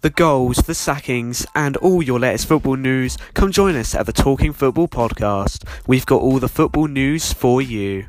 the goals, the sackings, and all your latest football news, come join us at the Talking Football podcast. We've got all the football news for you.